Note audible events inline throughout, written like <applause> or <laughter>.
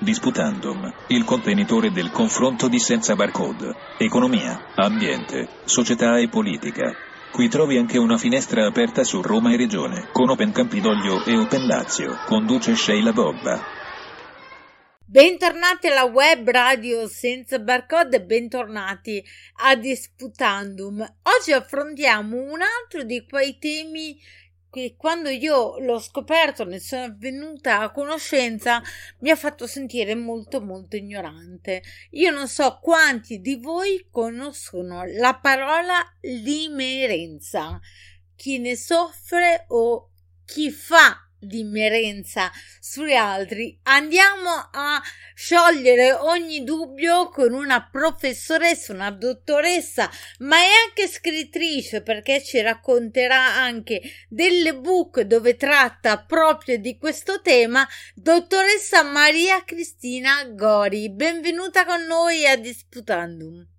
Disputandum, il contenitore del confronto di senza barcode. Economia, ambiente, società e politica. Qui trovi anche una finestra aperta su Roma e Regione, con Open Campidoglio e Open Lazio. Conduce Sheila Bobba. Bentornati alla web radio senza barcode e bentornati a Disputandum. Oggi affrontiamo un altro di quei temi che quando io l'ho scoperto, ne sono venuta a conoscenza, mi ha fatto sentire molto molto ignorante. Io non so quanti di voi conoscono la parola limerenza, chi ne soffre o chi fa dimmerenza sugli altri, andiamo a sciogliere ogni dubbio con una professoressa, una dottoressa, ma è anche scrittrice perché ci racconterà anche delle book dove tratta proprio di questo tema, dottoressa Maria Cristina Gori. Benvenuta con noi a Disputandum.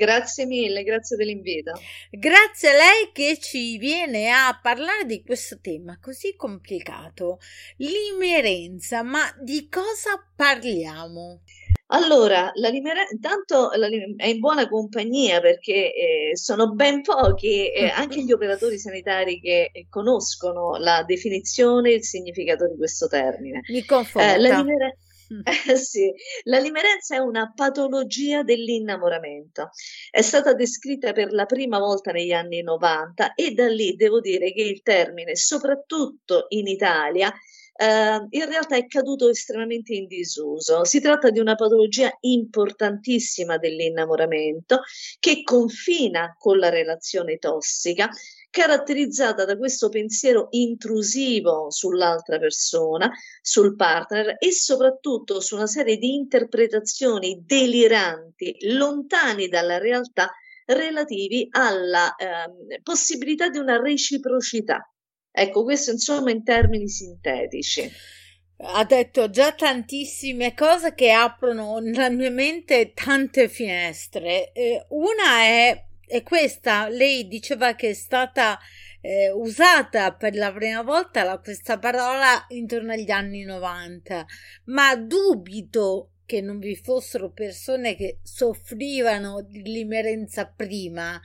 Grazie mille, grazie dell'invito. Grazie a lei che ci viene a parlare di questo tema così complicato, l'imerenza, ma di cosa parliamo? Allora, la limerenza, intanto la, è in buona compagnia perché eh, sono ben pochi eh, <laughs> anche gli operatori sanitari che eh, conoscono la definizione e il significato di questo termine. Mi conforta. Eh, la limerenza eh, sì, la limerenza è una patologia dell'innamoramento. È stata descritta per la prima volta negli anni 90 e da lì devo dire che il termine, soprattutto in Italia, Uh, in realtà è caduto estremamente in disuso. Si tratta di una patologia importantissima dell'innamoramento che confina con la relazione tossica caratterizzata da questo pensiero intrusivo sull'altra persona, sul partner e soprattutto su una serie di interpretazioni deliranti, lontani dalla realtà, relativi alla eh, possibilità di una reciprocità. Ecco, questo insomma in termini sintetici ha detto già tantissime cose che aprono nella mia mente tante finestre. Eh, una è e questa lei diceva che è stata eh, usata per la prima volta la, questa parola intorno agli anni 90, ma dubito che non vi fossero persone che soffrivano di limerenza prima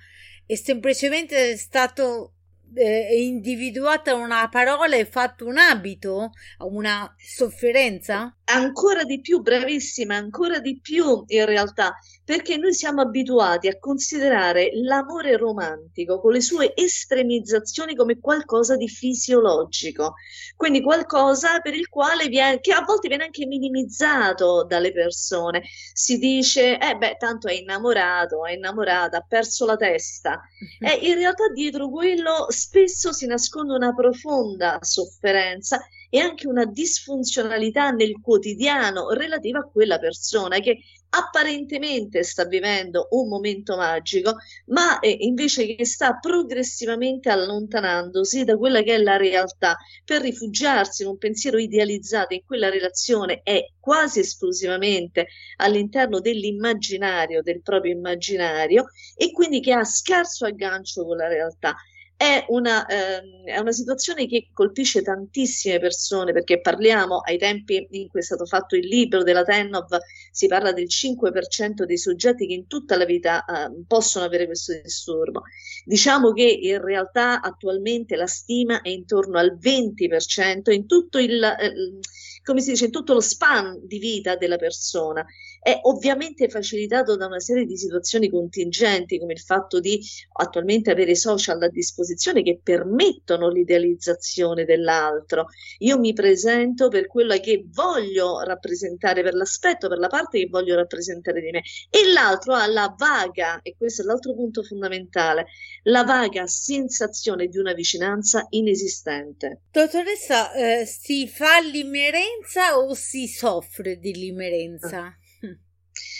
e semplicemente è stato eh, individuata una parola e fatto un abito, una sofferenza? Ancora di più, bravissima, ancora di più in realtà, perché noi siamo abituati a considerare l'amore romantico con le sue estremizzazioni come qualcosa di fisiologico, quindi qualcosa per il quale viene, che a volte viene anche minimizzato dalle persone. Si dice, eh beh, tanto è innamorato, è innamorata, ha perso la testa. E in realtà dietro quello spesso si nasconde una profonda sofferenza e anche una disfunzionalità nel quotidiano relativa a quella persona che apparentemente sta vivendo un momento magico, ma eh, invece che sta progressivamente allontanandosi da quella che è la realtà. Per rifugiarsi in un pensiero idealizzato in cui la relazione è quasi esclusivamente all'interno dell'immaginario, del proprio immaginario e quindi che ha scarso aggancio con la realtà è una, ehm, è una, situazione che colpisce tantissime persone perché parliamo ai tempi in cui è stato fatto il libro della Tenov, si parla del 5% dei soggetti che in tutta la vita eh, possono avere questo disturbo. Diciamo che in realtà attualmente la stima è intorno al 20% in tutto il, eh, come si dice, in tutto lo span di vita della persona è ovviamente facilitato da una serie di situazioni contingenti, come il fatto di attualmente avere social a disposizione che permettono l'idealizzazione dell'altro. Io mi presento per quello che voglio rappresentare, per l'aspetto, per la parte che voglio rappresentare di me, e l'altro ha la vaga, e questo è l'altro punto fondamentale, la vaga sensazione di una vicinanza inesistente. Dottoressa, eh, si fa l'imerenza o si soffre di limerenza? Ah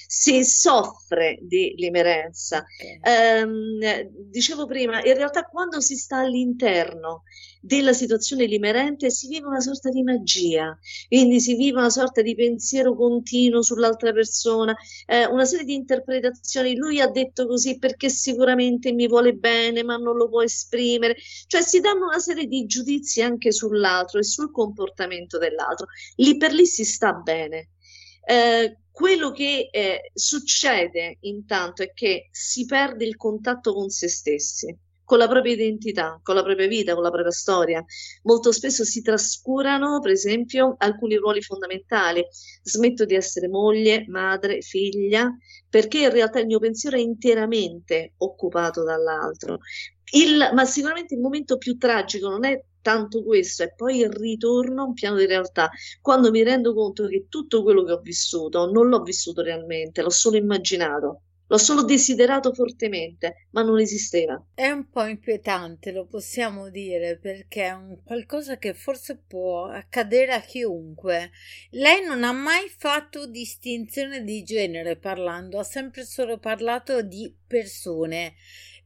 si soffre di limerenza. Okay. Um, dicevo prima, in realtà quando si sta all'interno della situazione limerente si vive una sorta di magia, quindi si vive una sorta di pensiero continuo sull'altra persona, eh, una serie di interpretazioni, lui ha detto così perché sicuramente mi vuole bene ma non lo può esprimere, cioè si danno una serie di giudizi anche sull'altro e sul comportamento dell'altro, lì per lì si sta bene Eh, quello che eh, succede intanto è che si perde il contatto con se stessi con la propria identità, con la propria vita, con la propria storia. Molto spesso si trascurano, per esempio, alcuni ruoli fondamentali. Smetto di essere moglie, madre, figlia, perché in realtà il mio pensiero è interamente occupato dall'altro. Il, ma sicuramente il momento più tragico non è tanto questo, è poi il ritorno a un piano di realtà, quando mi rendo conto che tutto quello che ho vissuto non l'ho vissuto realmente, l'ho solo immaginato. L'ho solo desiderato fortemente, ma non esisteva. È un po' inquietante, lo possiamo dire, perché è un qualcosa che forse può accadere a chiunque. Lei non ha mai fatto distinzione di genere parlando, ha sempre solo parlato di persone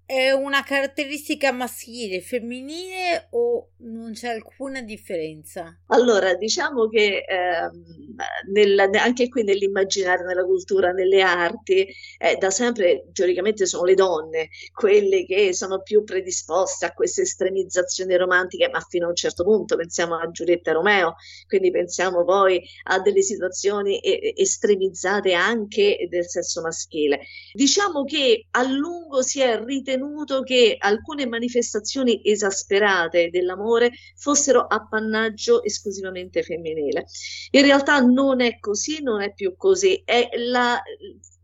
è una caratteristica maschile, femminile o non c'è alcuna differenza? Allora, diciamo che ehm, nel, anche qui nell'immaginario, nella cultura, nelle arti, eh, da sempre teoricamente sono le donne quelle che sono più predisposte a queste estremizzazioni romantiche, ma fino a un certo punto pensiamo a Giulietta Romeo, quindi pensiamo poi a delle situazioni estremizzate anche del sesso maschile. Diciamo che a lungo si è ritenuto ritenuto che alcune manifestazioni esasperate dell'amore fossero appannaggio esclusivamente femminile. In realtà non è così, non è più così. È la,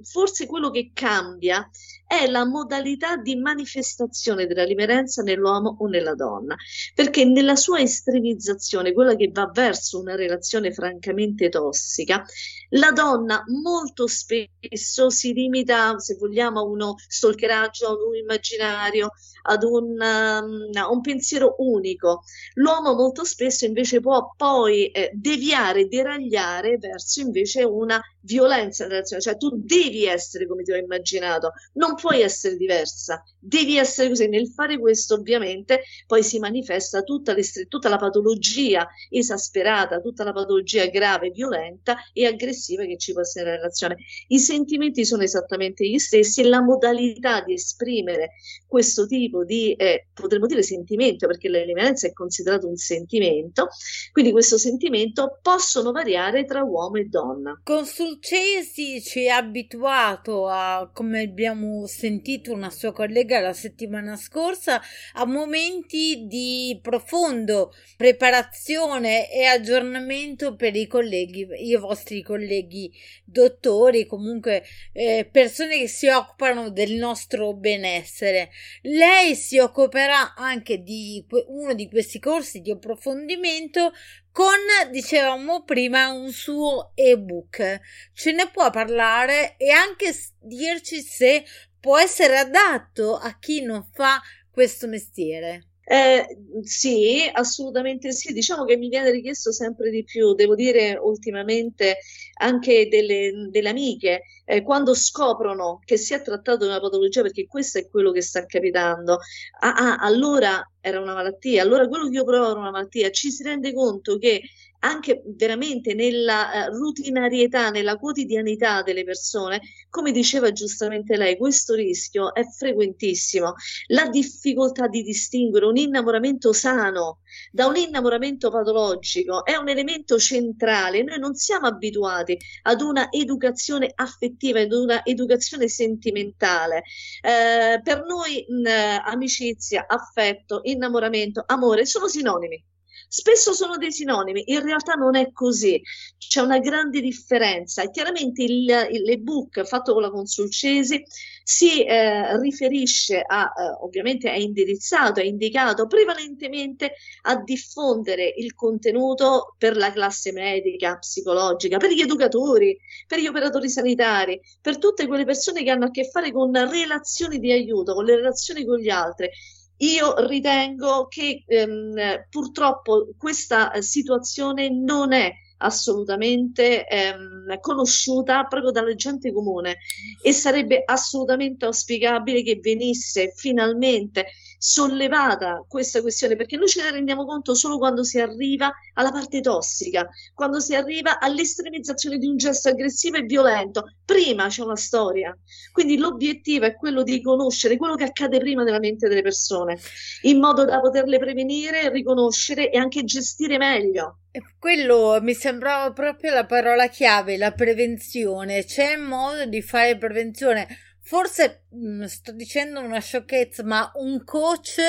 forse quello che cambia è la modalità di manifestazione della riverenza nell'uomo o nella donna, perché nella sua estremizzazione, quella che va verso una relazione francamente tossica, la donna molto spesso si limita, se vogliamo, a uno stalkeraggio, a un immaginario, ad un, um, un pensiero unico. L'uomo molto spesso invece può poi eh, deviare, deragliare verso invece una violenza cioè tu devi essere come ti ho immaginato, non puoi essere diversa, devi essere così. Nel fare questo, ovviamente, poi si manifesta tutta, tutta la patologia esasperata, tutta la patologia grave, violenta e aggressiva che ci può essere nella relazione. I sentimenti sono esattamente gli stessi e la modalità di esprimere questo tipo di, eh, potremmo dire sentimento, perché l'eliminanza è considerato un sentimento, quindi questo sentimento possono variare tra uomo e donna. Con Sulcesi ci ha abituato a, come abbiamo sentito una sua collega la settimana scorsa, a momenti di profondo preparazione e aggiornamento per i colleghi, i vostri colleghi dottori, comunque eh, persone che si occupano del nostro benessere. Lei si occuperà anche di uno di questi corsi di approfondimento con, dicevamo prima, un suo ebook. Ce ne può parlare e anche dirci se può essere adatto a chi non fa questo mestiere. Eh, sì, assolutamente sì. Diciamo che mi viene richiesto sempre di più, devo dire ultimamente anche delle, delle amiche, eh, quando scoprono che si è trattato di una patologia, perché questo è quello che sta capitando, ah, ah, allora era una malattia, allora quello che io provo era una malattia, ci si rende conto che anche veramente nella uh, routinarietà, nella quotidianità delle persone, come diceva giustamente lei, questo rischio è frequentissimo. La difficoltà di distinguere un innamoramento sano da un innamoramento patologico è un elemento centrale. Noi non siamo abituati ad una educazione affettiva, ad una educazione sentimentale. Eh, per noi mh, amicizia, affetto, innamoramento, amore sono sinonimi. Spesso sono dei sinonimi, in realtà non è così, c'è una grande differenza. E chiaramente il, il, l'ebook fatto con la Consulcesi si eh, riferisce a, eh, ovviamente è indirizzato, è indicato prevalentemente a diffondere il contenuto per la classe medica, psicologica, per gli educatori, per gli operatori sanitari, per tutte quelle persone che hanno a che fare con relazioni di aiuto, con le relazioni con gli altri io ritengo che ehm, purtroppo questa eh, situazione non è assolutamente ehm, conosciuta proprio dalla gente comune e sarebbe assolutamente auspicabile che venisse finalmente sollevata questa questione, perché noi ce ne rendiamo conto solo quando si arriva alla parte tossica, quando si arriva all'estremizzazione di un gesto aggressivo e violento. Prima c'è una storia, quindi l'obiettivo è quello di conoscere quello che accade prima nella mente delle persone, in modo da poterle prevenire, riconoscere e anche gestire meglio. Quello mi sembrava proprio la parola chiave, la prevenzione. C'è modo di fare prevenzione forse mh, mm, sto dicendo una sciocchezza, ma un coach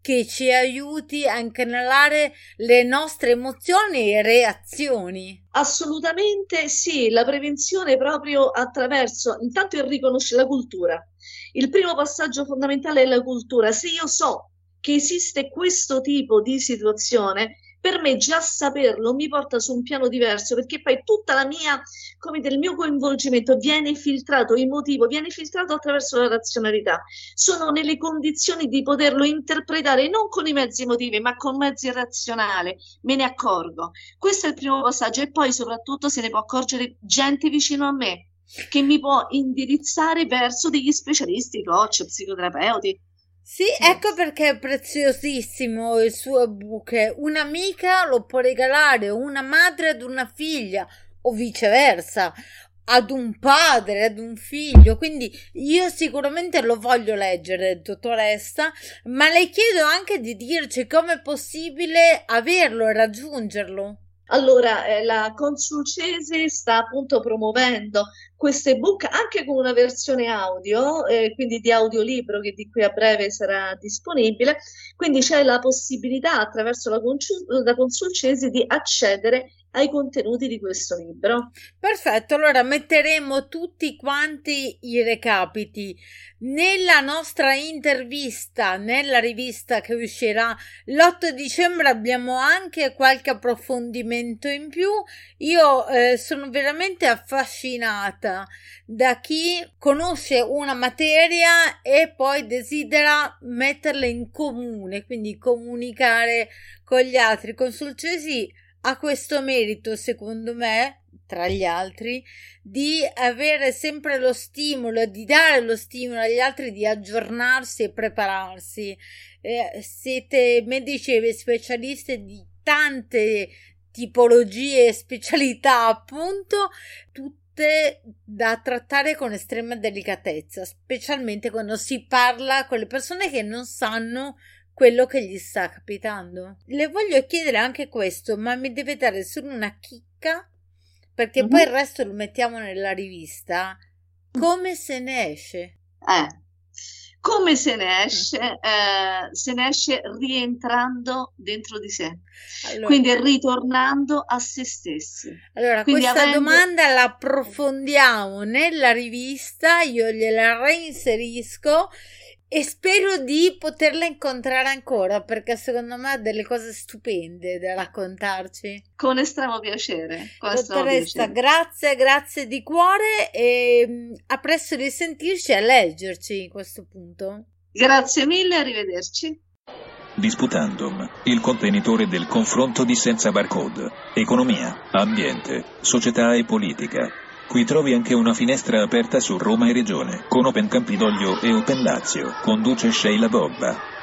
che ci aiuti a incanalare le nostre emozioni e reazioni. Assolutamente sì, la prevenzione proprio attraverso intanto il riconoscere la cultura. Il primo passaggio fondamentale è la cultura. Se io so che esiste questo tipo di situazione, per me già saperlo mi porta su un piano diverso perché poi tutta la mia, come del mio coinvolgimento viene filtrato emotivo, viene filtrato attraverso la razionalità. Sono nelle condizioni di poterlo interpretare non con i mezzi emotivi, ma con mezzi razionali. Me ne accorgo. Questo è il primo passaggio e poi soprattutto se ne può accorgere gente vicino a me che mi può indirizzare verso degli specialisti, coach, psicoterapeuti, sì, ecco perché è preziosissimo il suo ebook. Un'amica lo può regalare una madre ad una figlia o viceversa ad un padre, ad un figlio. Quindi io sicuramente lo voglio leggere, dottoressa, ma le chiedo anche di dirci come è possibile averlo e raggiungerlo. Allora, eh, la Consulcese sta appunto promuovendo questo ebook anche con una versione audio, eh, quindi di audiolibro che di qui a breve sarà disponibile. Quindi c'è la possibilità attraverso la, la Consulcese di accedere ai contenuti di questo libro. Perfetto, allora metteremo tutti quanti i recapiti nella nostra intervista nella rivista che uscirà l'8 dicembre abbiamo anche qualche approfondimento in più. Io eh, sono veramente affascinata da chi conosce una materia e poi desidera metterla in comune, quindi comunicare con gli altri. Con Sulcesi ha questo merito, secondo me, tra gli altri, di avere sempre lo stimolo, di dare lo stimolo agli altri di aggiornarsi e prepararsi. Eh, siete medici e specialisti di tante tipologie e specialità, appunto, tutte da trattare con estrema delicatezza, specialmente quando si parla con le persone che non sanno quello che gli sta capitando. Le voglio chiedere anche questo, ma mi deve dare solo una chicca perché mm-hmm. poi il resto lo mettiamo nella rivista. Come se ne esce? Eh, come se ne esce? Eh, se ne esce rientrando dentro di sé, allora, quindi ritornando a se stessi. Allora, quindi questa avendo... domanda la approfondiamo nella rivista, io gliela reinserisco e spero di poterla incontrare ancora perché secondo me ha delle cose stupende da raccontarci. Con estremo piacere. Con Dottoressa, piacere. grazie, grazie di cuore e mm, a presto di sentirci e a leggerci in questo punto. Grazie mille, arrivederci. Disputandum, il contenitore del confronto di senza barcode. Economia, ambiente, società e politica Qui trovi anche una finestra aperta su Roma e Regione, con Open Campidoglio e Open Lazio. Conduce Sheila Bobba.